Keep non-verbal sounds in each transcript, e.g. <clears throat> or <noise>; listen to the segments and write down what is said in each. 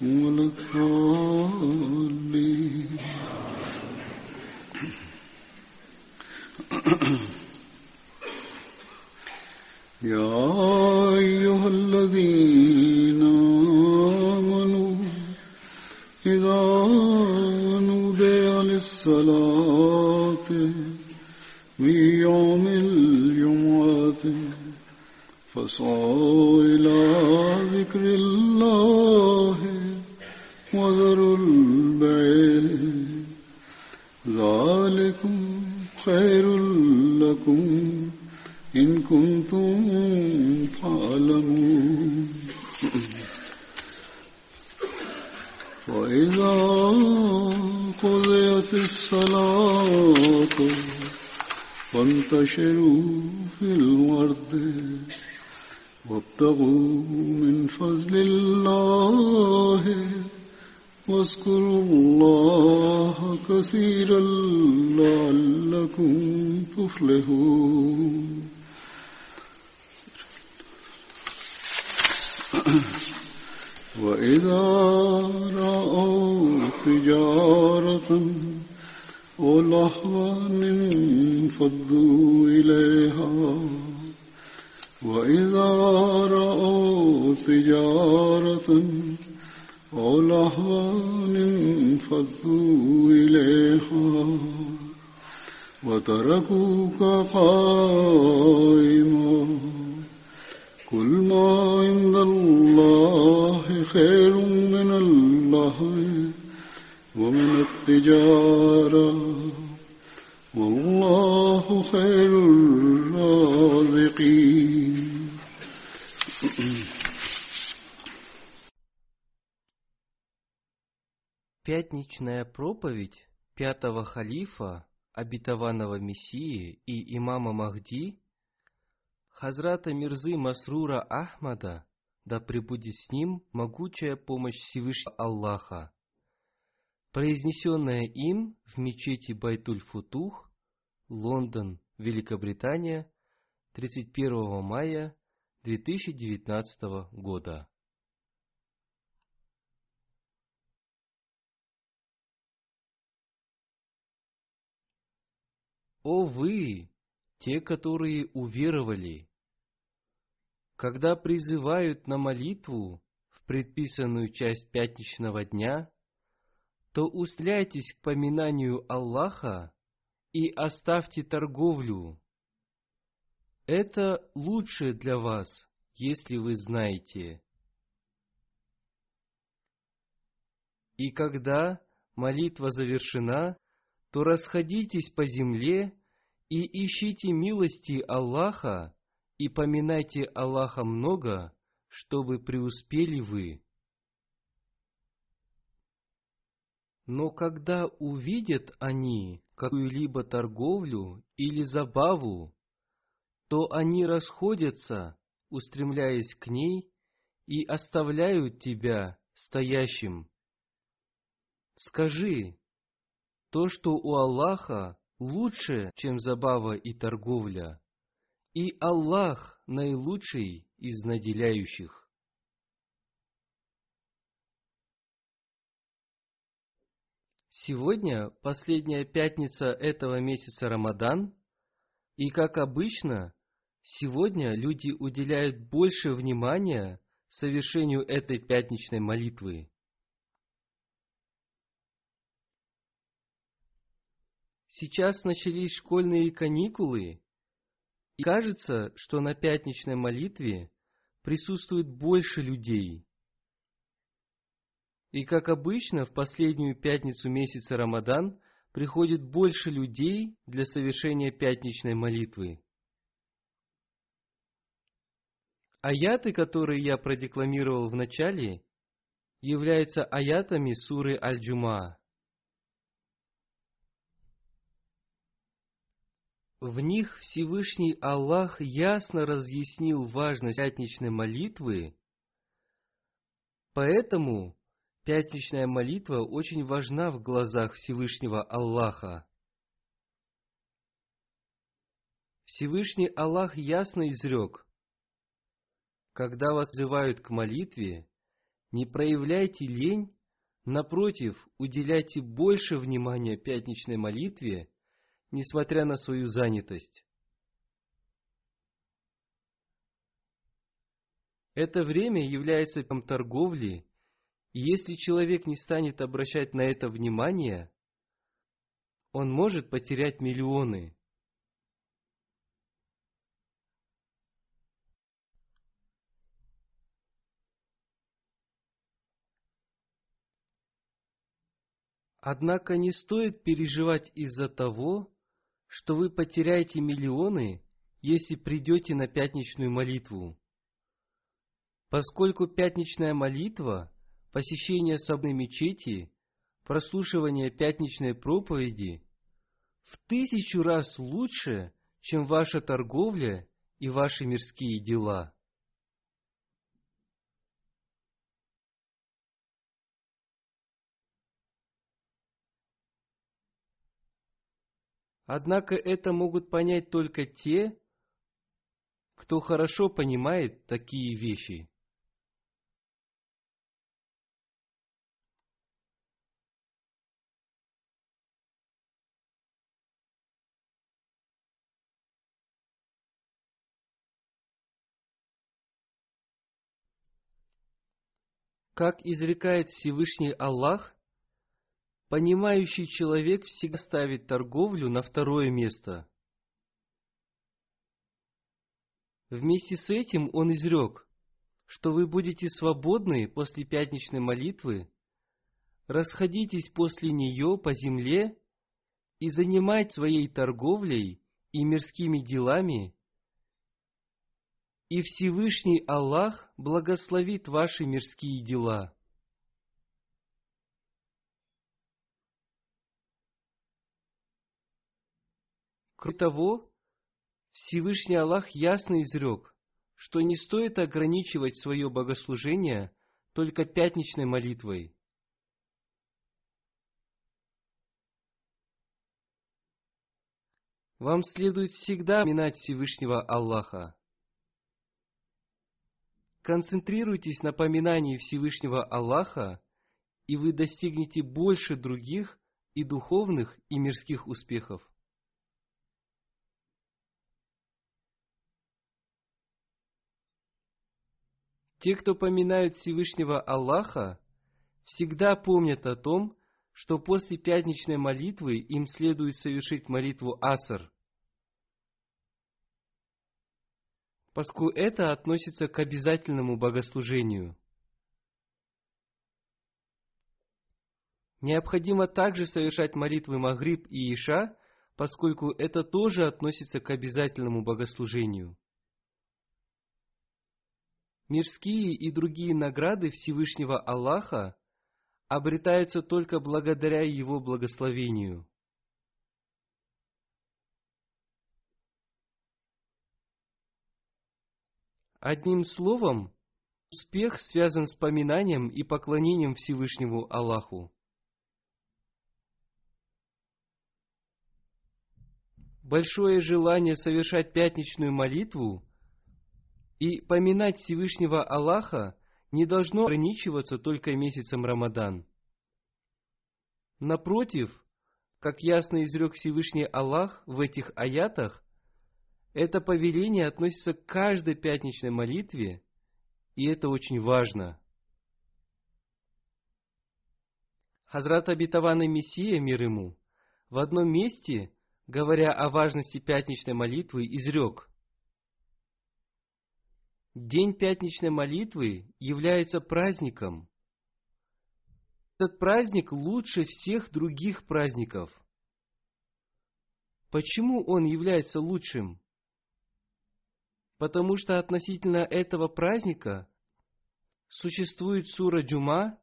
Mulkhol Пятничная проповедь пятого халифа, обетованного Мессии и имама Махди, Хазрата Мирзы Масрура Ахмада, да пребудет с ним могучая помощь Всевышнего Аллаха, произнесенная им в мечети Байтуль-Футух, Лондон, Великобритания, 31 мая 2019 года. О вы, те, которые уверовали, когда призывают на молитву в предписанную часть пятничного дня, то устляйтесь к поминанию Аллаха и оставьте торговлю. Это лучше для вас, если вы знаете. И когда молитва завершена, то расходитесь по земле и ищите милости Аллаха и поминайте Аллаха много, чтобы преуспели вы. Но когда увидят они какую-либо торговлю или забаву, то они расходятся, устремляясь к ней, и оставляют тебя стоящим. Скажи, то, что у Аллаха лучше, чем забава и торговля, и Аллах наилучший из наделяющих. Сегодня последняя пятница этого месяца Рамадан, и, как обычно, сегодня люди уделяют больше внимания совершению этой пятничной молитвы. Сейчас начались школьные каникулы, и кажется, что на пятничной молитве присутствует больше людей. И как обычно, в последнюю пятницу месяца Рамадан приходит больше людей для совершения пятничной молитвы. Аяты, которые я продекламировал в начале, являются аятами суры Аль-Джума. В них Всевышний Аллах ясно разъяснил важность пятничной молитвы, поэтому пятничная молитва очень важна в глазах Всевышнего Аллаха. Всевышний Аллах ясно изрек, когда вас взывают к молитве, не проявляйте лень, напротив, уделяйте больше внимания пятничной молитве – несмотря на свою занятость. Это время является торговли, и если человек не станет обращать на это внимание, он может потерять миллионы. Однако не стоит переживать из-за того, что вы потеряете миллионы, если придете на пятничную молитву. Поскольку пятничная молитва, посещение собной мечети, прослушивание пятничной проповеди в тысячу раз лучше, чем ваша торговля и ваши мирские дела. Однако это могут понять только те, кто хорошо понимает такие вещи. Как изрекает Всевышний Аллах, Понимающий человек всегда ставит торговлю на второе место. Вместе с этим он изрек, что вы будете свободны после пятничной молитвы, расходитесь после нее по земле и занимать своей торговлей и мирскими делами, и Всевышний Аллах благословит ваши мирские дела. Кроме того, Всевышний Аллах ясно изрек, что не стоит ограничивать свое богослужение только пятничной молитвой. Вам следует всегда поминать Всевышнего Аллаха. Концентрируйтесь на поминании Всевышнего Аллаха, и вы достигнете больше других и духовных, и мирских успехов. Те, кто поминают Всевышнего Аллаха, всегда помнят о том, что после пятничной молитвы им следует совершить молитву Аср, поскольку это относится к обязательному богослужению. Необходимо также совершать молитвы Магриб и Иша, поскольку это тоже относится к обязательному богослужению. Мирские и другие награды Всевышнего Аллаха обретаются только благодаря Его благословению. Одним словом, успех связан с поминанием и поклонением Всевышнему Аллаху. Большое желание совершать пятничную молитву и поминать Всевышнего Аллаха не должно ограничиваться только месяцем Рамадан. Напротив, как ясно изрек Всевышний Аллах в этих аятах, это повеление относится к каждой пятничной молитве, и это очень важно. Хазрат и Мессия, мир ему, в одном месте, говоря о важности пятничной молитвы, изрек. День пятничной молитвы является праздником. Этот праздник лучше всех других праздников. Почему он является лучшим? потому что относительно этого праздника существует сура Джума,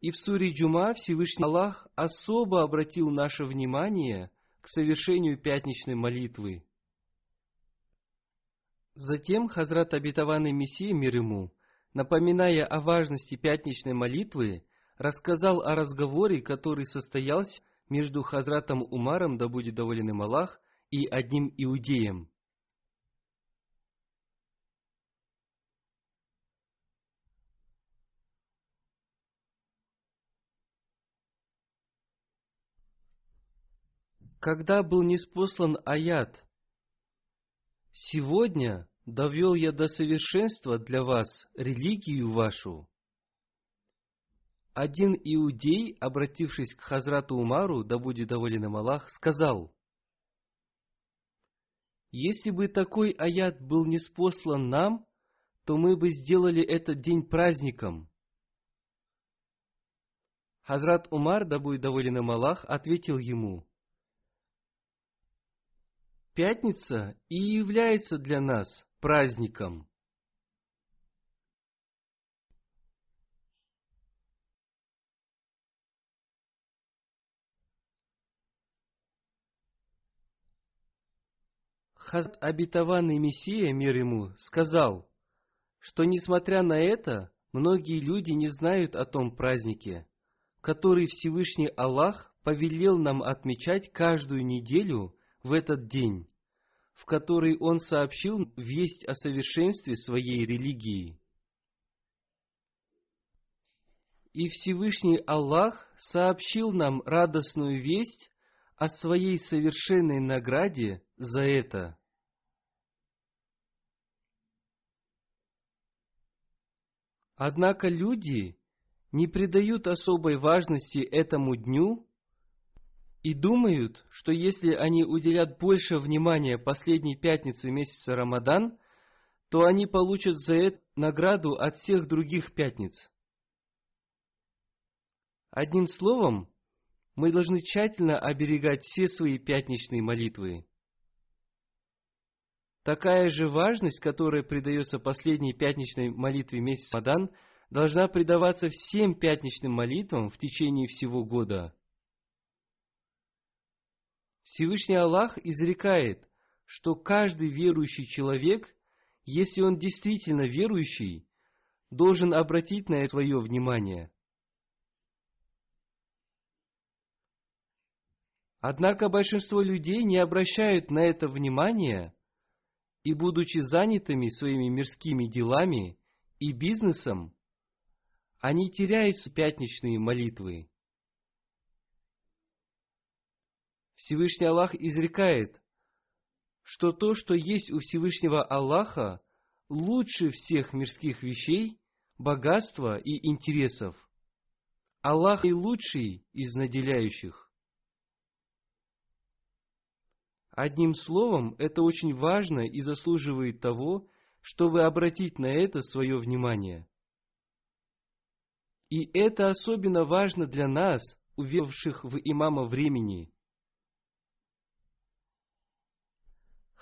и в суре Джума Всевышний Аллах особо обратил наше внимание к совершению пятничной молитвы. Затем Хазрат Абитаван Мессия мир ему, напоминая о важности пятничной молитвы, рассказал о разговоре, который состоялся между Хазратом Умаром, да будет доволен им Аллах, и одним иудеем – когда был неспослан аят «Сегодня довел я до совершенства для вас религию вашу». Один иудей, обратившись к Хазрату Умару, да будет доволен им Аллах, сказал, «Если бы такой аят был неспослан нам, то мы бы сделали этот день праздником». Хазрат Умар, да будет доволен им Аллах, ответил ему – Пятница и является для нас праздником. Хазрат обетованный Мессия, мир ему, сказал, что несмотря на это, многие люди не знают о том празднике, который Всевышний Аллах повелел нам отмечать каждую неделю в этот день, в который он сообщил весть о совершенстве своей религии. И Всевышний Аллах сообщил нам радостную весть о своей совершенной награде за это. Однако люди не придают особой важности этому дню и думают, что если они уделят больше внимания последней пятнице месяца Рамадан, то они получат за это награду от всех других пятниц. Одним словом, мы должны тщательно оберегать все свои пятничные молитвы. Такая же важность, которая придается последней пятничной молитве месяца Рамадан, должна придаваться всем пятничным молитвам в течение всего года – Всевышний Аллах изрекает, что каждый верующий человек, если он действительно верующий, должен обратить на это свое внимание. Однако большинство людей не обращают на это внимания, и, будучи занятыми своими мирскими делами и бизнесом, они теряют пятничные молитвы. Всевышний Аллах изрекает, что то, что есть у Всевышнего Аллаха, лучше всех мирских вещей, богатства и интересов. Аллах и лучший из наделяющих. Одним словом, это очень важно и заслуживает того, чтобы обратить на это свое внимание. И это особенно важно для нас, уверовавших в имама времени –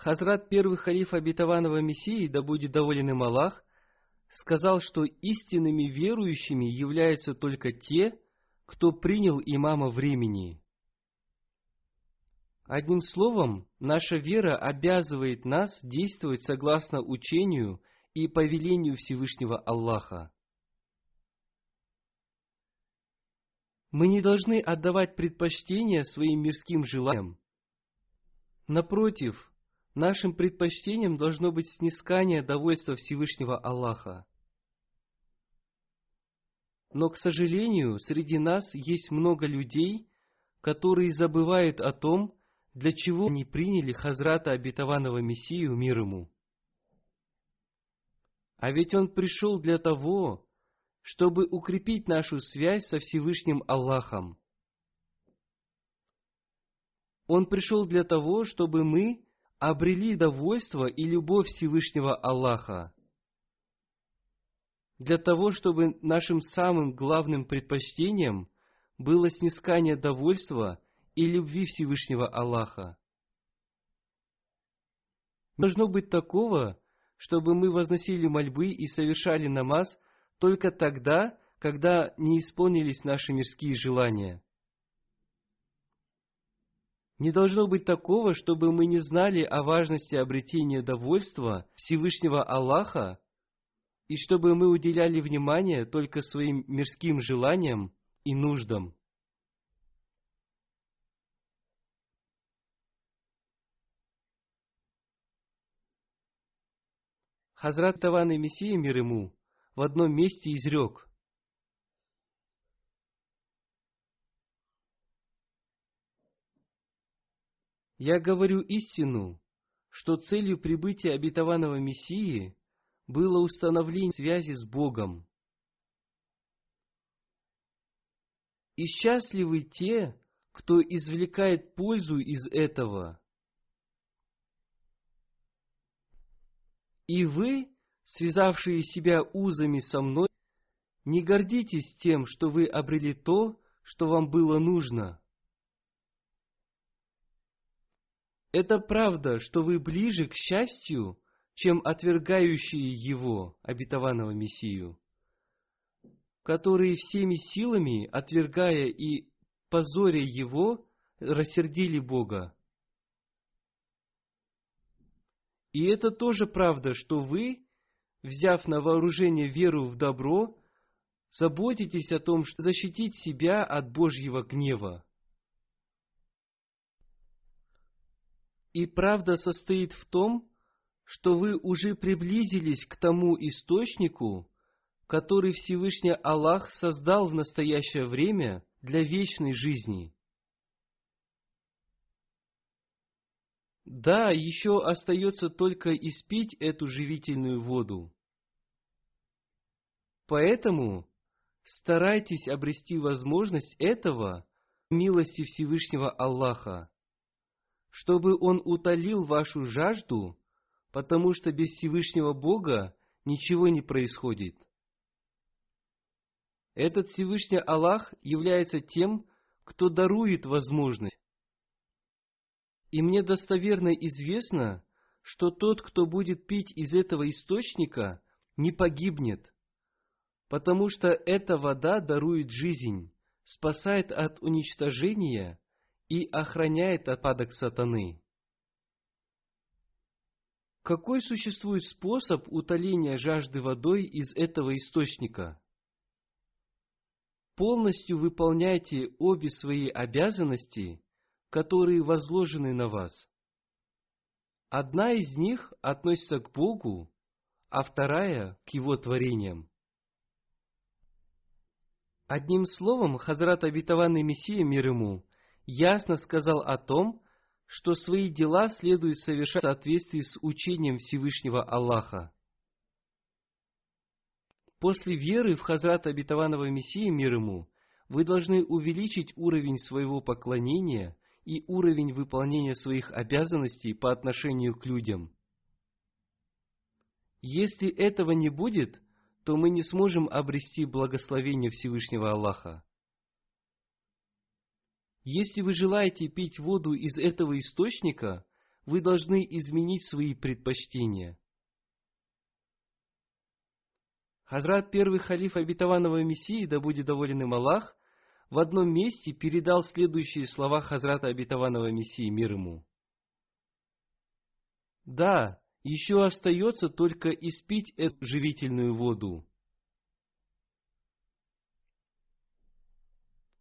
Хазрат первый халиф обетованного Мессии, да будет доволен им Аллах, сказал, что истинными верующими являются только те, кто принял имама времени. Одним словом, наша вера обязывает нас действовать согласно учению и повелению Всевышнего Аллаха. Мы не должны отдавать предпочтение своим мирским желаниям. Напротив, нашим предпочтением должно быть снискание довольства Всевышнего Аллаха. Но, к сожалению, среди нас есть много людей, которые забывают о том, для чего они приняли Хазрата Обетованного Мессию мир ему. А ведь он пришел для того, чтобы укрепить нашу связь со Всевышним Аллахом. Он пришел для того, чтобы мы обрели довольство и любовь Всевышнего Аллаха. Для того, чтобы нашим самым главным предпочтением было снискание довольства и любви Всевышнего Аллаха. Должно быть такого, чтобы мы возносили мольбы и совершали намаз – только тогда, когда не исполнились наши мирские желания. Не должно быть такого, чтобы мы не знали о важности обретения довольства Всевышнего Аллаха, и чтобы мы уделяли внимание только своим мирским желаниям и нуждам. Хазрат Таван и Мессия мир ему в одном месте изрек. Я говорю истину, что целью прибытия обетованного Мессии было установление связи с Богом. И счастливы те, кто извлекает пользу из этого. И вы связавшие себя узами со мной, не гордитесь тем, что вы обрели то, что вам было нужно. Это правда, что вы ближе к счастью, чем отвергающие его, обетованного Мессию, которые всеми силами, отвергая и позоря его, рассердили Бога. И это тоже правда, что вы взяв на вооружение веру в добро, заботитесь о том, чтобы защитить себя от Божьего гнева. И правда состоит в том, что вы уже приблизились к тому источнику, который Всевышний Аллах создал в настоящее время для вечной жизни. Да, еще остается только испить эту живительную воду. Поэтому старайтесь обрести возможность этого милости Всевышнего Аллаха, чтобы Он утолил вашу жажду, потому что без Всевышнего Бога ничего не происходит. Этот Всевышний Аллах является тем, кто дарует возможность. И мне достоверно известно, что тот, кто будет пить из этого источника, не погибнет, потому что эта вода дарует жизнь, спасает от уничтожения и охраняет от падок сатаны. Какой существует способ утоления жажды водой из этого источника? Полностью выполняйте обе свои обязанности, которые возложены на вас. Одна из них относится к Богу, а вторая – к Его творениям. Одним словом, Хазрат Обетованный Мессия мир ему ясно сказал о том, что свои дела следует совершать в соответствии с учением Всевышнего Аллаха. После веры в Хазрата Обетованного Мессии мир ему, вы должны увеличить уровень своего поклонения и уровень выполнения своих обязанностей по отношению к людям. Если этого не будет, то мы не сможем обрести благословение Всевышнего Аллаха. Если вы желаете пить воду из этого источника, вы должны изменить свои предпочтения. Хазрат первый халиф обетованного Мессии, да будет доволен им Аллах, в одном месте передал следующие слова Хазрата обетованного Мессии, мир ему. Да, еще остается только испить эту живительную воду.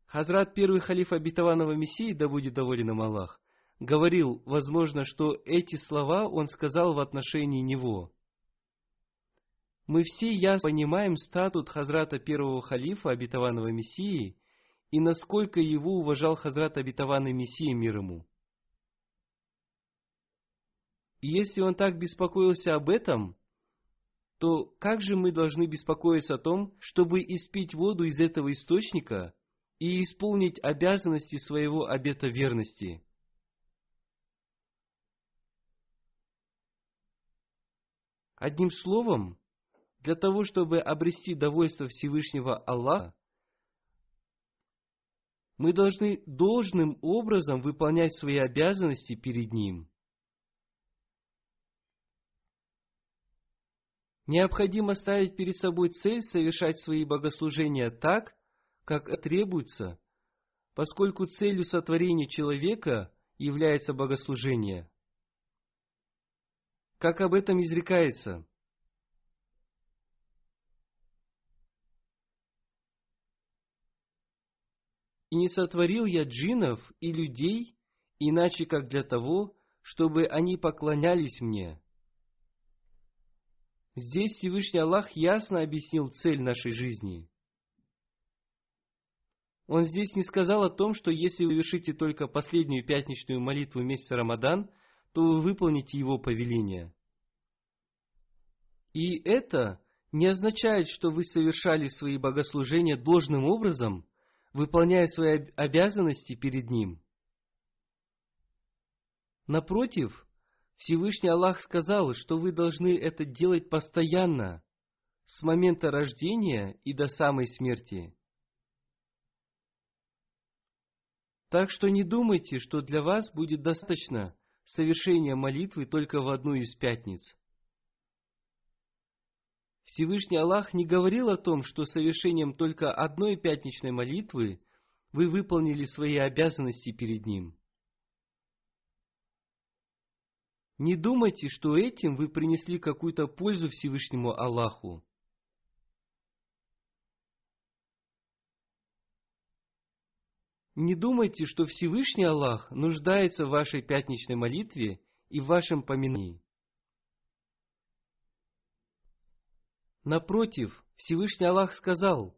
Хазрат первый халиф обетованного Мессии, да будет доволен им Аллах, говорил, возможно, что эти слова он сказал в отношении него. Мы все ясно понимаем статут Хазрата первого халифа обетованного Мессии и насколько его уважал Хазрат обетованный Мессия мир ему. И если он так беспокоился об этом, то как же мы должны беспокоиться о том, чтобы испить воду из этого источника и исполнить обязанности своего обета верности? Одним словом, для того, чтобы обрести довольство Всевышнего Аллаха, мы должны должным образом выполнять свои обязанности перед Ним. Необходимо ставить перед собой цель совершать свои богослужения так, как требуется, поскольку целью сотворения человека является богослужение. Как об этом изрекается? И не сотворил я джинов и людей, иначе как для того, чтобы они поклонялись мне. Здесь Всевышний Аллах ясно объяснил цель нашей жизни. Он здесь не сказал о том, что если вы вершите только последнюю пятничную молитву месяца Рамадан, то вы выполните его повеление. И это не означает, что вы совершали свои богослужения должным образом, выполняя свои обязанности перед Ним. Напротив, Всевышний Аллах сказал, что вы должны это делать постоянно, с момента рождения и до самой смерти. Так что не думайте, что для вас будет достаточно совершения молитвы только в одну из пятниц. Всевышний Аллах не говорил о том, что совершением только одной пятничной молитвы вы выполнили свои обязанности перед Ним. Не думайте, что этим вы принесли какую-то пользу Всевышнему Аллаху. Не думайте, что Всевышний Аллах нуждается в вашей пятничной молитве и в вашем поминании. Напротив, Всевышний Аллах сказал,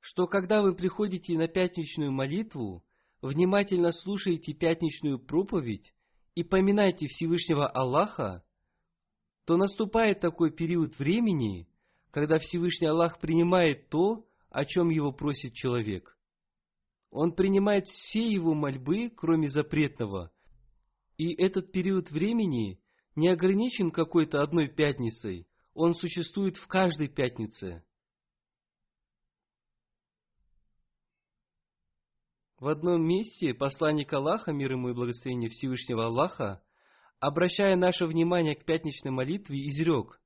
что когда вы приходите на пятничную молитву, внимательно слушаете пятничную проповедь и поминайте Всевышнего Аллаха, то наступает такой период времени, когда Всевышний Аллах принимает то, о чем его просит человек. Он принимает все его мольбы, кроме запретного. И этот период времени не ограничен какой-то одной пятницей, он существует в каждой пятнице. В одном месте посланник Аллаха, мир ему и благословение Всевышнего Аллаха, обращая наше внимание к пятничной молитве, изрек.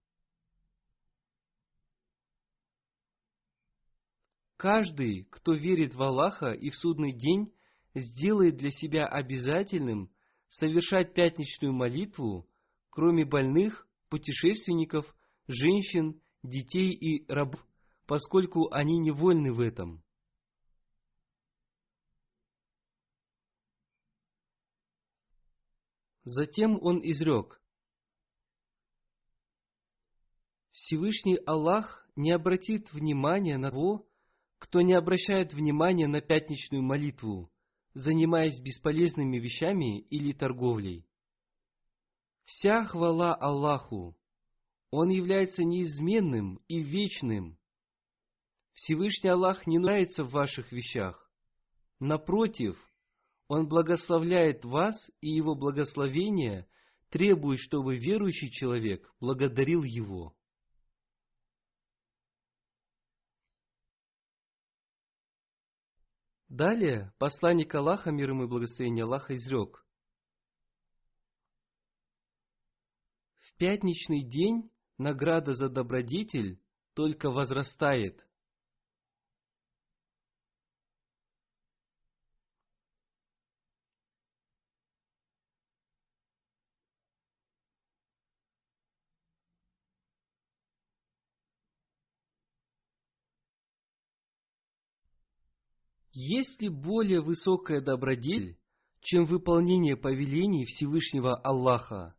Каждый, кто верит в Аллаха и в судный день, сделает для себя обязательным совершать пятничную молитву, кроме больных, путешественников, женщин, детей и рабов, поскольку они невольны в этом. Затем он изрек. Всевышний Аллах не обратит внимания на того, кто не обращает внимания на пятничную молитву, занимаясь бесполезными вещами или торговлей. Вся хвала Аллаху. Он является неизменным и вечным. Всевышний Аллах не нуждается в ваших вещах. Напротив, он благословляет вас, и Его благословение требует, чтобы верующий человек благодарил Его. Далее посланник Аллаха, мир ему и благословение Аллаха, изрек. В пятничный день награда за добродетель, только возрастает. Есть ли более высокая добродетель, чем выполнение повелений Всевышнего Аллаха?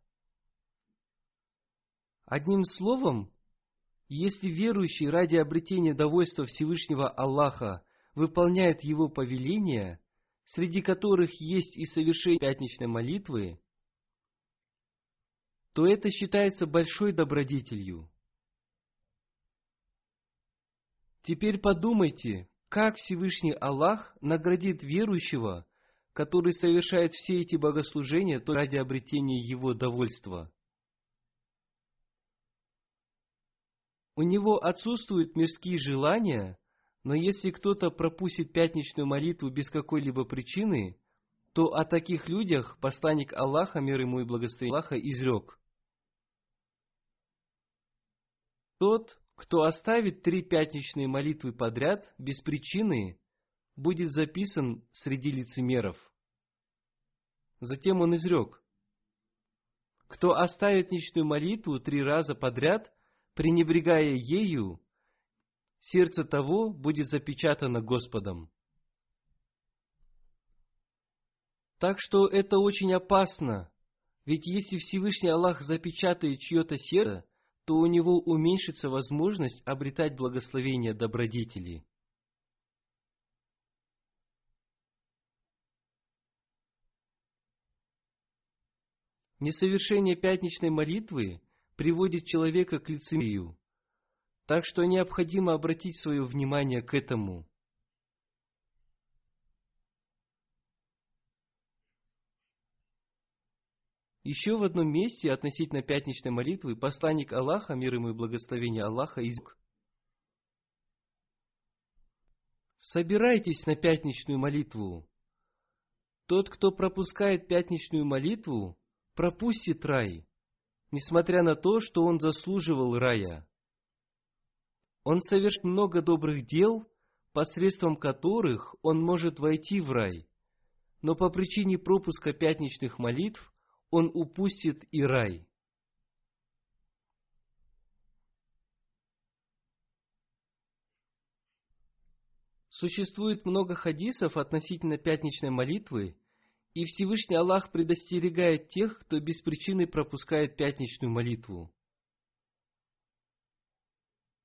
Одним словом, если верующий ради обретения довольства Всевышнего Аллаха выполняет его повеления, среди которых есть и совершение пятничной молитвы, то это считается большой добродетелью. Теперь подумайте, как Всевышний Аллах наградит верующего, который совершает все эти богослужения то ради обретения его довольства. У него отсутствуют мирские желания, но если кто-то пропустит пятничную молитву без какой-либо причины, то о таких людях посланник Аллаха, мир ему и благословение Аллаха, изрек. Тот, кто оставит три пятничные молитвы подряд, без причины, будет записан среди лицемеров. Затем он изрек. Кто оставит ничную молитву три раза подряд, пренебрегая ею, сердце того будет запечатано Господом. Так что это очень опасно, ведь если Всевышний Аллах запечатает чье-то сердце, то у него уменьшится возможность обретать благословение добродетели. Несовершение пятничной молитвы приводит человека к лицемерию, так что необходимо обратить свое внимание к этому – Еще в одном месте относительно пятничной молитвы посланник Аллаха, мир ему и благословение Аллаха, изрек. Собирайтесь на пятничную молитву. Тот, кто пропускает пятничную молитву, пропустит рай, несмотря на то, что он заслуживал рая. Он совершит много добрых дел, посредством которых он может войти в рай, но по причине пропуска пятничных молитв он упустит и рай. Существует много хадисов относительно пятничной молитвы, и Всевышний Аллах предостерегает тех, кто без причины пропускает пятничную молитву.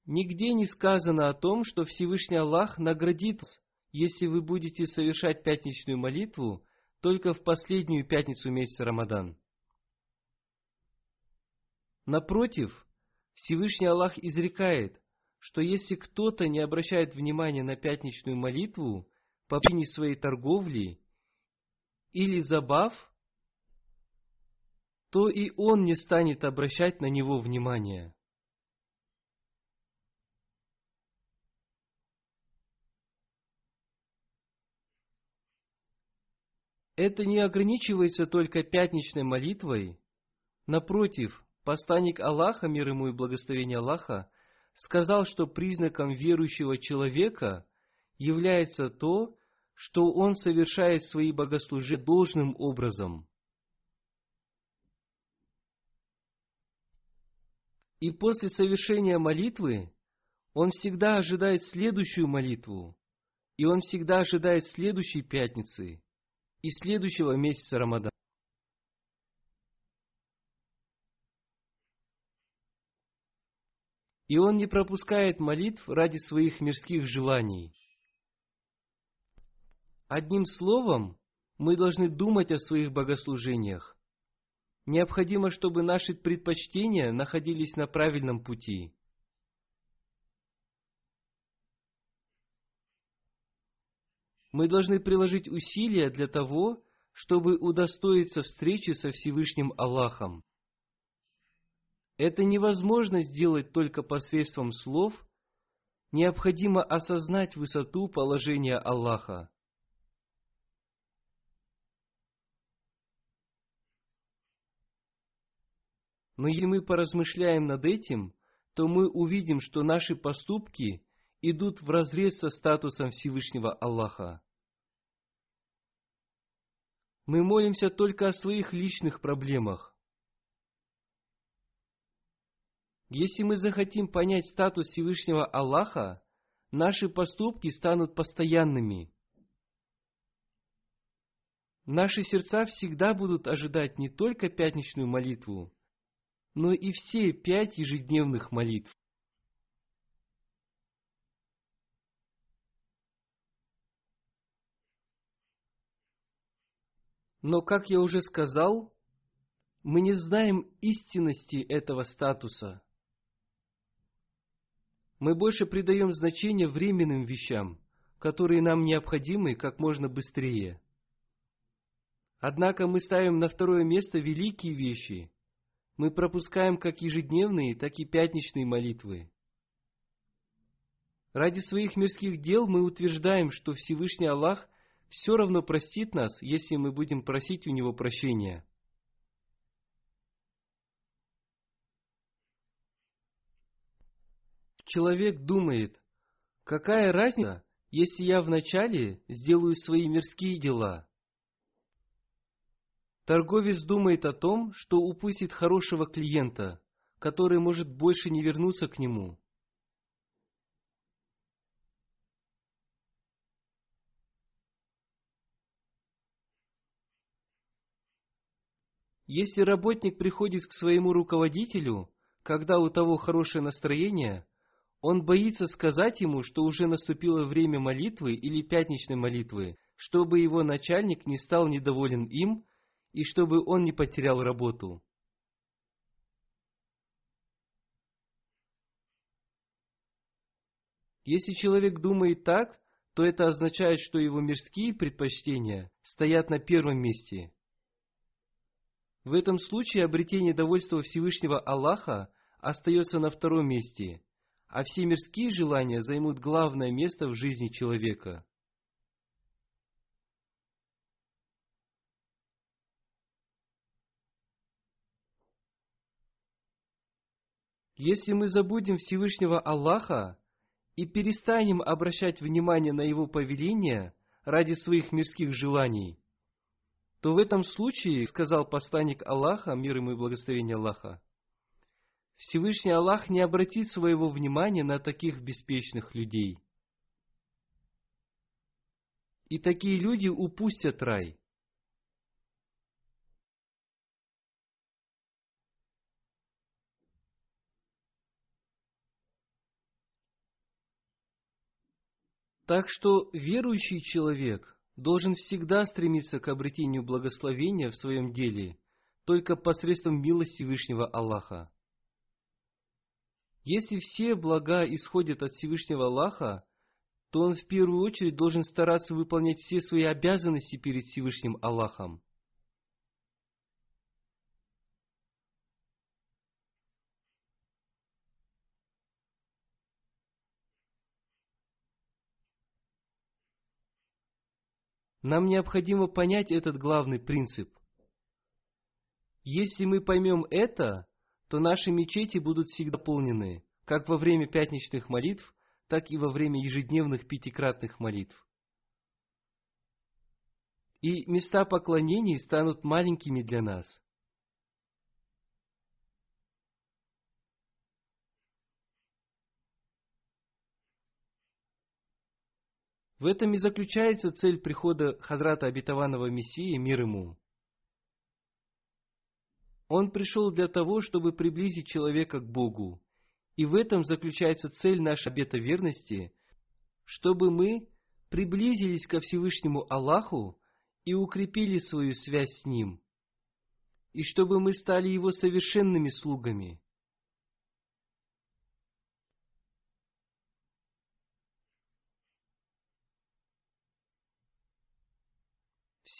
Нигде не сказано о том, что Всевышний Аллах наградит если вы будете совершать пятничную молитву только в последнюю пятницу месяца Рамадан. Напротив, Всевышний Аллах изрекает, что если кто-то не обращает внимания на пятничную молитву по причине своей торговли или забав, то и он не станет обращать на него внимания. Это не ограничивается только пятничной молитвой. Напротив, посланник Аллаха, мир ему и благословение Аллаха, сказал, что признаком верующего человека является то, что он совершает свои богослужения должным образом. И после совершения молитвы он всегда ожидает следующую молитву, и он всегда ожидает следующей пятницы – и следующего месяца Рамадан. И он не пропускает молитв ради своих мирских желаний. Одним словом, мы должны думать о своих богослужениях. Необходимо, чтобы наши предпочтения находились на правильном пути. Мы должны приложить усилия для того, чтобы удостоиться встречи со Всевышним Аллахом. Это невозможно сделать только посредством слов, необходимо осознать высоту положения Аллаха. Но если мы поразмышляем над этим, то мы увидим, что наши поступки идут вразрез со статусом Всевышнего Аллаха. Мы молимся только о своих личных проблемах. Если мы захотим понять статус Всевышнего Аллаха, наши поступки станут постоянными. Наши сердца всегда будут ожидать не только пятничную молитву, но и все пять ежедневных молитв. Но, как я уже сказал, мы не знаем истинности этого статуса. Мы больше придаем значение временным вещам, которые нам необходимы как можно быстрее. Однако мы ставим на второе место великие вещи. Мы пропускаем как ежедневные, так и пятничные молитвы. Ради своих мирских дел мы утверждаем, что Всевышний Аллах все равно простит нас, если мы будем просить у Него прощения. Человек думает, какая разница, если я вначале сделаю свои мирские дела? Торговец думает о том, что упустит хорошего клиента, который может больше не вернуться к нему. Если работник приходит к своему руководителю, когда у того хорошее настроение, он боится сказать ему, что уже наступило время молитвы или пятничной молитвы, чтобы его начальник не стал недоволен им и чтобы он не потерял работу. Если человек думает так, то это означает, что его мирские предпочтения стоят на первом месте – в этом случае обретение довольства Всевышнего Аллаха остается на втором месте, а все мирские желания займут главное место в жизни человека. Если мы забудем Всевышнего Аллаха и перестанем обращать внимание на Его повеления ради своих мирских желаний – то в этом случае, сказал посланник Аллаха, мир ему и благословение Аллаха, Всевышний Аллах не обратит своего внимания на таких беспечных людей. И такие люди упустят рай. Так что верующий человек – должен всегда стремиться к обретению благословения в своем деле только посредством милости Всевышнего Аллаха. Если все блага исходят от Всевышнего Аллаха, то он в первую очередь должен стараться выполнять все свои обязанности перед Всевышним Аллахом. Нам необходимо понять этот главный принцип. Если мы поймем это, то наши мечети будут всегда полнены, как во время пятничных молитв, так и во время ежедневных пятикратных молитв. И места поклонений станут маленькими для нас – В этом и заключается цель прихода Хазрата Обетованного Мессии, мир ему. Он пришел для того, чтобы приблизить человека к Богу. И в этом заключается цель нашей обета верности, чтобы мы приблизились ко Всевышнему Аллаху и укрепили свою связь с Ним, и чтобы мы стали Его совершенными слугами –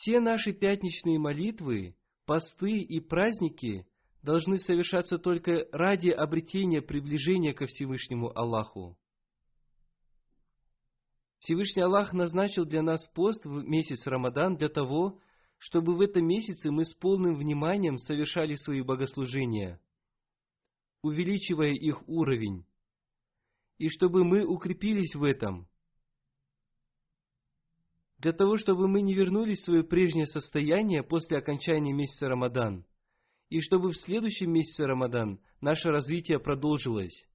Все наши пятничные молитвы, посты и праздники должны совершаться только ради обретения приближения ко Всевышнему Аллаху. Всевышний Аллах назначил для нас пост в месяц Рамадан для того, чтобы в этом месяце мы с полным вниманием совершали свои богослужения, увеличивая их уровень, и чтобы мы укрепились в этом, для того, чтобы мы не вернулись в свое прежнее состояние после окончания месяца Рамадан, и чтобы в следующем месяце Рамадан наше развитие продолжилось.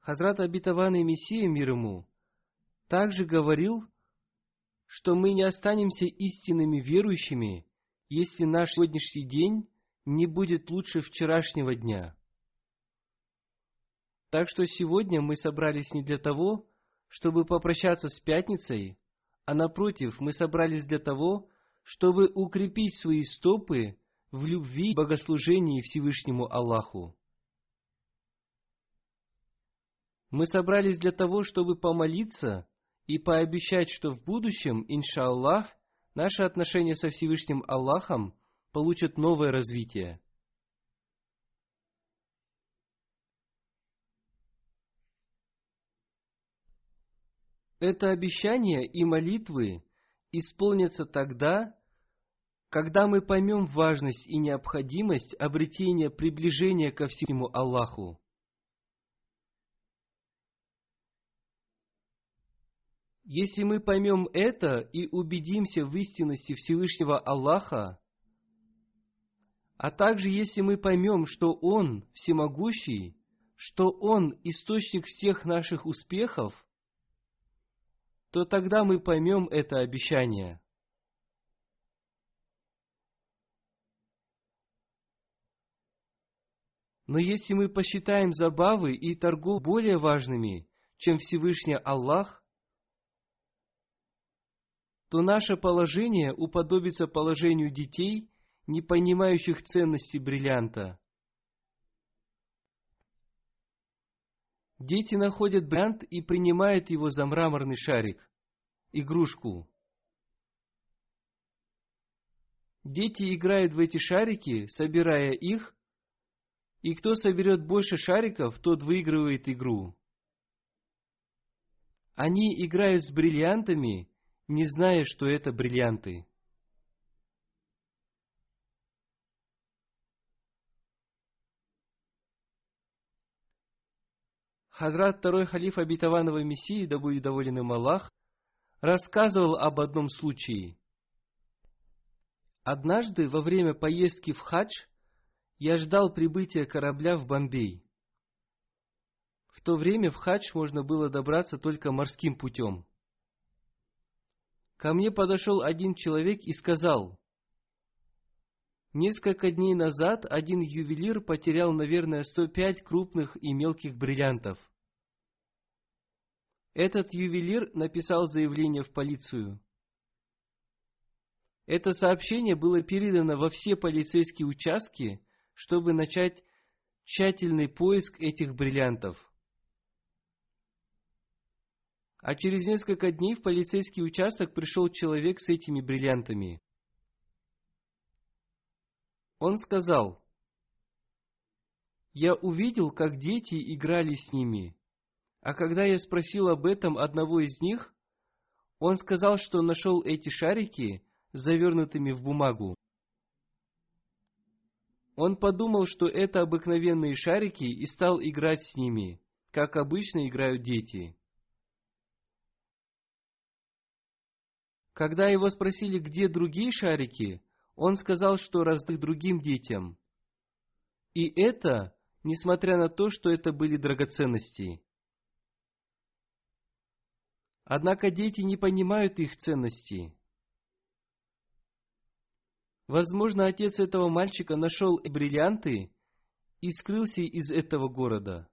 Хазрат обетованный Мессия мир ему также говорил, что мы не останемся истинными верующими, если наш сегодняшний день не будет лучше вчерашнего дня. Так что сегодня мы собрались не для того, чтобы попрощаться с пятницей, а напротив, мы собрались для того, чтобы укрепить свои стопы в любви и богослужении Всевышнему Аллаху. Мы собрались для того, чтобы помолиться и пообещать, что в будущем, иншаллах, наши отношения со Всевышним Аллахом получат новое развитие. Это обещание и молитвы исполнятся тогда, когда мы поймем важность и необходимость обретения приближения ко всему Аллаху. Если мы поймем это и убедимся в истинности Всевышнего Аллаха, а также если мы поймем, что Он всемогущий, что Он источник всех наших успехов, то тогда мы поймем это обещание. Но если мы посчитаем забавы и торгов более важными, чем Всевышний Аллах, то наше положение уподобится положению детей, не понимающих ценности бриллианта. Дети находят бриллиант и принимают его за мраморный шарик, игрушку. Дети играют в эти шарики, собирая их, и кто соберет больше шариков, тот выигрывает игру. Они играют с бриллиантами, не зная, что это бриллианты. Хазрат второй халиф обетованного Мессии, да будет доволен им Аллах, рассказывал об одном случае. Однажды во время поездки в хадж я ждал прибытия корабля в Бомбей. В то время в хадж можно было добраться только морским путем. Ко мне подошел один человек и сказал, Несколько дней назад один ювелир потерял, наверное, 105 крупных и мелких бриллиантов. Этот ювелир написал заявление в полицию. Это сообщение было передано во все полицейские участки, чтобы начать тщательный поиск этих бриллиантов. А через несколько дней в полицейский участок пришел человек с этими бриллиантами. Он сказал, «Я увидел, как дети играли с ними, а когда я спросил об этом одного из них, он сказал, что нашел эти шарики, завернутыми в бумагу. Он подумал, что это обыкновенные шарики и стал играть с ними, как обычно играют дети. Когда его спросили, где другие шарики, он сказал, что раздых другим детям. И это, несмотря на то, что это были драгоценности. Однако дети не понимают их ценности. Возможно, отец этого мальчика нашел бриллианты и скрылся из этого города.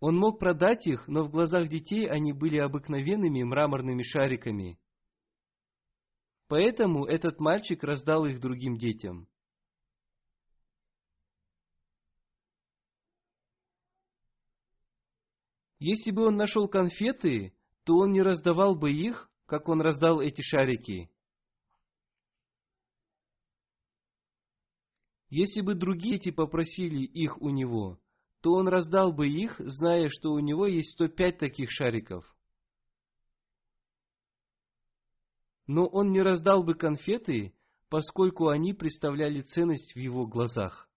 Он мог продать их, но в глазах детей они были обыкновенными мраморными шариками. Поэтому этот мальчик раздал их другим детям. Если бы он нашел конфеты, то он не раздавал бы их, как он раздал эти шарики. Если бы другие дети попросили их у него, то он раздал бы их, зная, что у него есть 105 таких шариков. Но он не раздал бы конфеты, поскольку они представляли ценность в его глазах.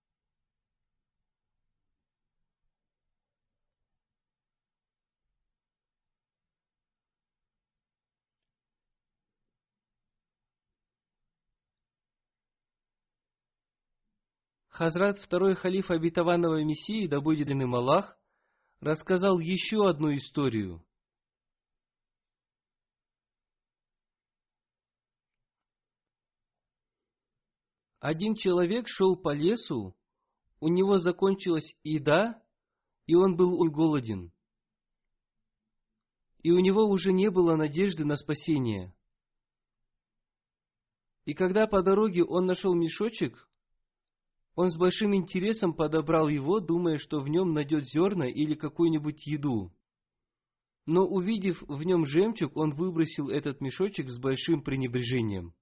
Хазрат, второй халиф обетованного Мессии, да будет им Аллах, рассказал еще одну историю. Один человек шел по лесу, у него закончилась еда, и он был голоден. И у него уже не было надежды на спасение. И когда по дороге он нашел мешочек, он с большим интересом подобрал его, думая, что в нем найдет зерна или какую-нибудь еду. Но увидев в нем жемчуг, он выбросил этот мешочек с большим пренебрежением.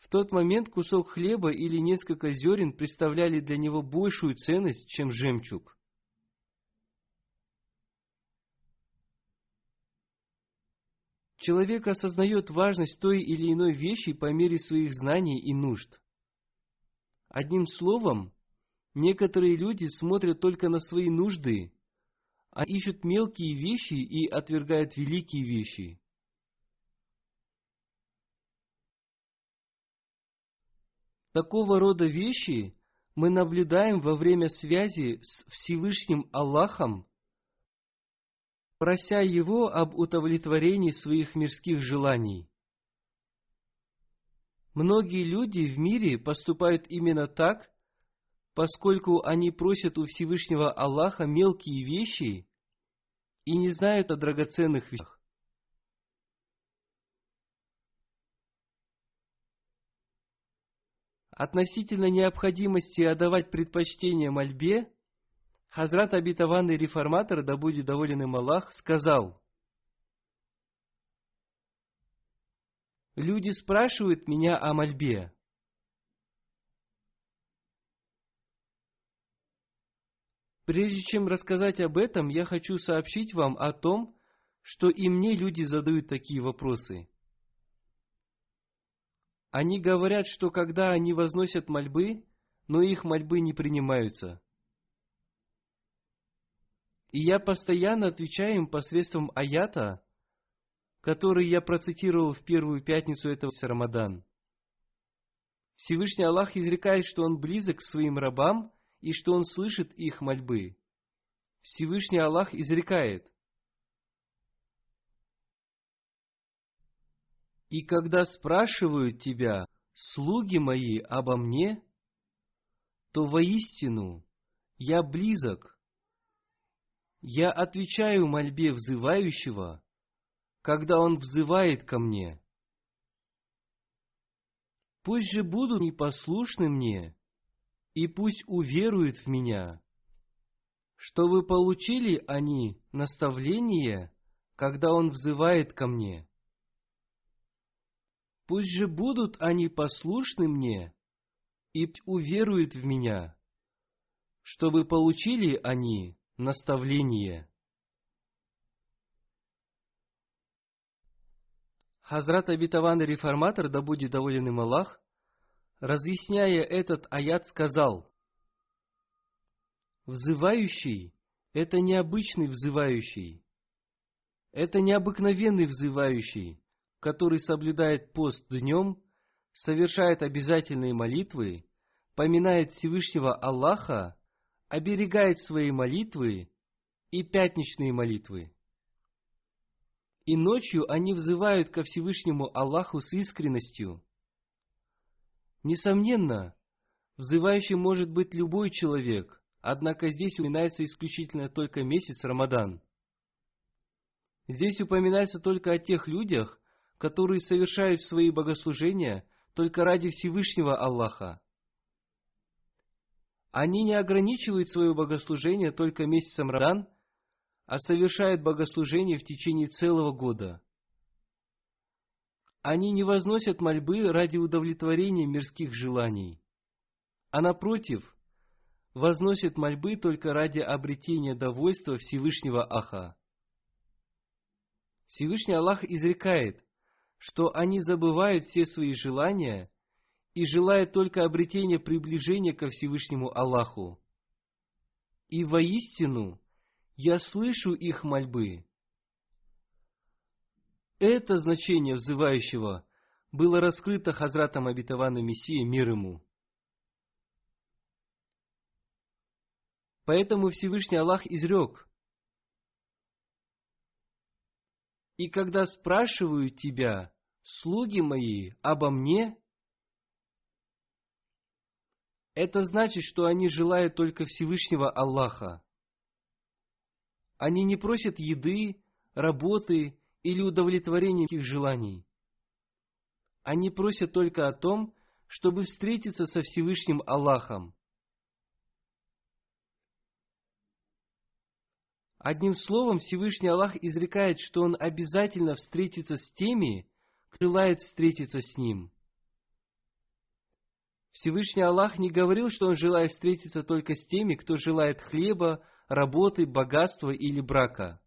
В тот момент кусок хлеба или несколько зерен представляли для него большую ценность, чем жемчуг. Человек осознает важность той или иной вещи по мере своих знаний и нужд. Одним словом, некоторые люди смотрят только на свои нужды, а ищут мелкие вещи и отвергают великие вещи. Такого рода вещи мы наблюдаем во время связи с Всевышним Аллахом прося его об удовлетворении своих мирских желаний. Многие люди в мире поступают именно так, поскольку они просят у Всевышнего Аллаха мелкие вещи и не знают о драгоценных вещах. Относительно необходимости отдавать предпочтение мольбе, Хазрат обетованный реформатор, да будет доволен им Аллах, сказал, Люди спрашивают меня о мольбе. Прежде чем рассказать об этом, я хочу сообщить вам о том, что и мне люди задают такие вопросы. Они говорят, что когда они возносят мольбы, но их мольбы не принимаются – и я постоянно отвечаю им посредством аята, который я процитировал в первую пятницу этого Рамадан. Всевышний Аллах изрекает, что Он близок к своим рабам и что Он слышит их мольбы. Всевышний Аллах изрекает. И когда спрашивают тебя, слуги мои, обо мне, то воистину я близок – я отвечаю мольбе взывающего, когда он взывает ко мне. Пусть же будут непослушны мне, и пусть уверуют в меня, чтобы получили они наставление, когда он взывает ко мне. Пусть же будут они послушны мне, и уверуют в меня, чтобы получили они Наставление. Хазрат обетованный реформатор, да будет доволен им Аллах, разъясняя этот аят, сказал, «Взывающий – это необычный взывающий, это необыкновенный взывающий, который соблюдает пост днем, совершает обязательные молитвы, поминает Всевышнего Аллаха оберегает свои молитвы и пятничные молитвы. И ночью они взывают ко Всевышнему Аллаху с искренностью. Несомненно, взывающим может быть любой человек, однако здесь упоминается исключительно только месяц Рамадан. Здесь упоминается только о тех людях, которые совершают свои богослужения только ради Всевышнего Аллаха, они не ограничивают свое богослужение только месяцем Радан, а совершают богослужение в течение целого года. Они не возносят мольбы ради удовлетворения мирских желаний. а напротив, возносят мольбы только ради обретения довольства Всевышнего Аха. Всевышний Аллах изрекает, что они забывают все свои желания и желают только обретения приближения ко Всевышнему Аллаху. И воистину я слышу их мольбы. Это значение взывающего было раскрыто Хазратом Абитавана Мессии мир ему. Поэтому Всевышний Аллах изрек, «И когда спрашивают тебя, слуги мои, обо мне, это значит, что они желают только Всевышнего Аллаха. Они не просят еды, работы или удовлетворения их желаний. Они просят только о том, чтобы встретиться со Всевышним Аллахом. Одним словом, Всевышний Аллах изрекает, что Он обязательно встретится с теми, кто желает встретиться с Ним. Всевышний Аллах не говорил, что Он желает встретиться только с теми, кто желает хлеба, работы, богатства или брака.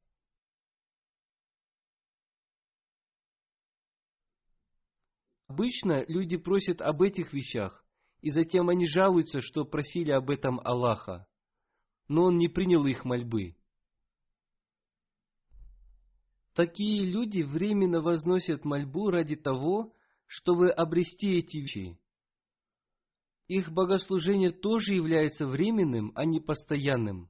Обычно люди просят об этих вещах, и затем они жалуются, что просили об этом Аллаха, но Он не принял их мольбы. Такие люди временно возносят мольбу ради того, чтобы обрести эти вещи. Их богослужение тоже является временным, а не постоянным.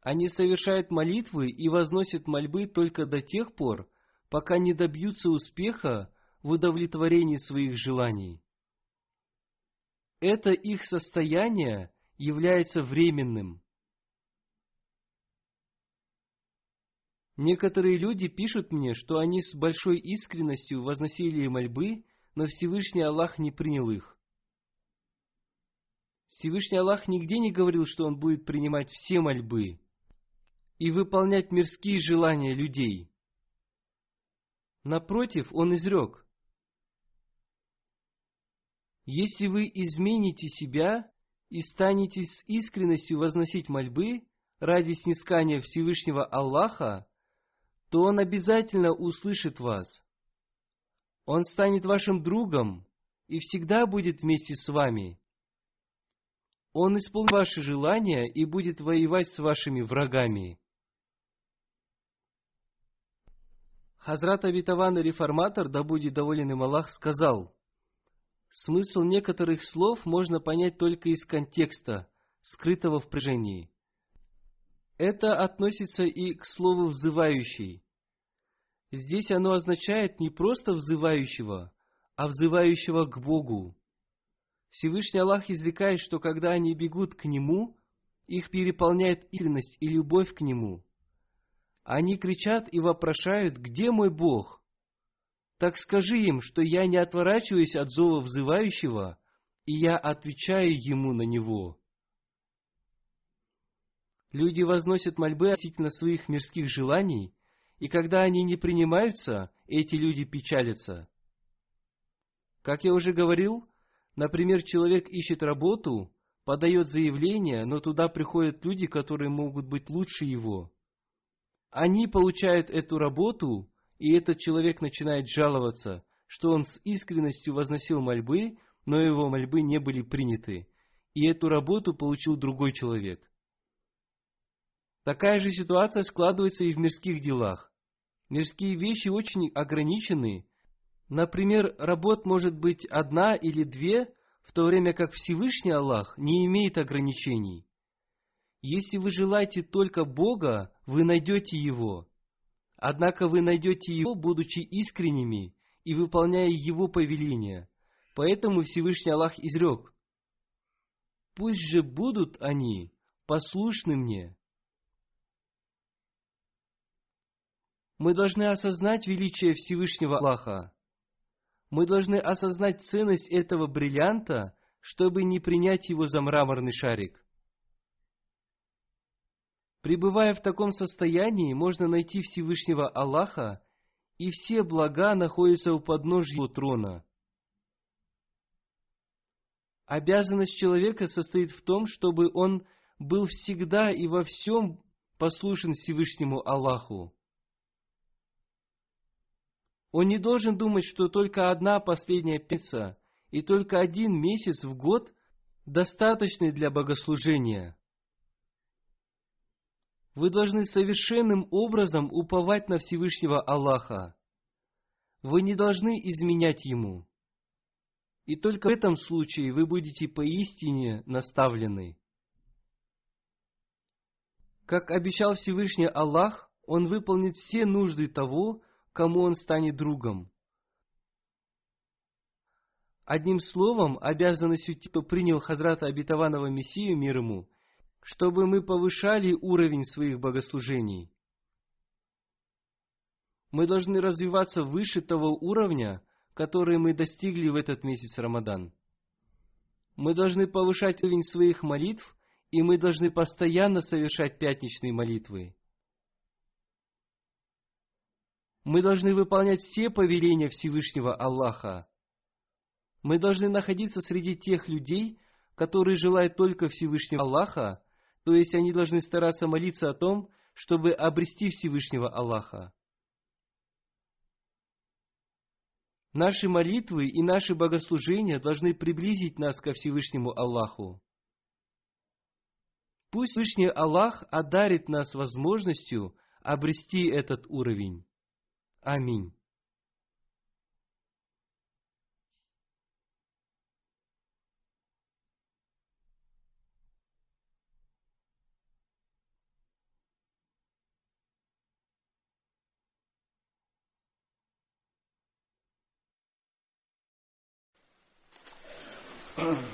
Они совершают молитвы и возносят мольбы только до тех пор, пока не добьются успеха в удовлетворении своих желаний. Это их состояние является временным. Некоторые люди пишут мне, что они с большой искренностью возносили мольбы, но Всевышний Аллах не принял их. Всевышний Аллах нигде не говорил, что Он будет принимать все мольбы и выполнять мирские желания людей. Напротив, Он изрек, «Если вы измените себя и станете с искренностью возносить мольбы ради снискания Всевышнего Аллаха, то Он обязательно услышит вас. Он станет вашим другом и всегда будет вместе с вами. Он исполнит ваши желания и будет воевать с вашими врагами. Хазрат Абитаван реформатор, да будет доволен им Аллах, сказал, смысл некоторых слов можно понять только из контекста, скрытого в прижении. Это относится и к слову «взывающий». Здесь оно означает не просто взывающего, а взывающего к Богу. Всевышний Аллах извлекает, что когда они бегут к Нему, их переполняет искренность и любовь к Нему. Они кричат и вопрошают, где мой Бог? Так скажи им, что я не отворачиваюсь от зова взывающего, и я отвечаю ему на него. Люди возносят мольбы относительно своих мирских желаний – и когда они не принимаются, эти люди печалятся. Как я уже говорил, например, человек ищет работу, подает заявление, но туда приходят люди, которые могут быть лучше его. Они получают эту работу, и этот человек начинает жаловаться, что он с искренностью возносил мольбы, но его мольбы не были приняты, и эту работу получил другой человек. Такая же ситуация складывается и в мирских делах. Мирские вещи очень ограничены. Например, работ может быть одна или две, в то время как Всевышний Аллах не имеет ограничений. Если вы желаете только Бога, вы найдете Его. Однако вы найдете Его, будучи искренними и выполняя Его повеления. Поэтому Всевышний Аллах изрек, «Пусть же будут они послушны мне, Мы должны осознать величие Всевышнего Аллаха. Мы должны осознать ценность этого бриллианта, чтобы не принять его за мраморный шарик. Пребывая в таком состоянии, можно найти Всевышнего Аллаха, и все блага находятся у подножья его трона. Обязанность человека состоит в том, чтобы он был всегда и во всем послушен Всевышнему Аллаху. Он не должен думать, что только одна последняя пятница и только один месяц в год достаточны для богослужения. Вы должны совершенным образом уповать на Всевышнего Аллаха. Вы не должны изменять Ему. И только в этом случае вы будете поистине наставлены. Как обещал Всевышний Аллах, Он выполнит все нужды того, кому Он станет другом. Одним словом, обязанностью тех, кто принял Хазрата Обетованного Мессию мир ему, чтобы мы повышали уровень своих богослужений. Мы должны развиваться выше того уровня, который мы достигли в этот месяц Рамадан. Мы должны повышать уровень своих молитв, и мы должны постоянно совершать пятничные молитвы. Мы должны выполнять все повеления Всевышнего Аллаха. Мы должны находиться среди тех людей, которые желают только Всевышнего Аллаха, то есть они должны стараться молиться о том, чтобы обрести Всевышнего Аллаха. Наши молитвы и наши богослужения должны приблизить нас ко Всевышнему Аллаху. Пусть Всевышний Аллах одарит нас возможностью обрести этот уровень. Аминь. <clears throat>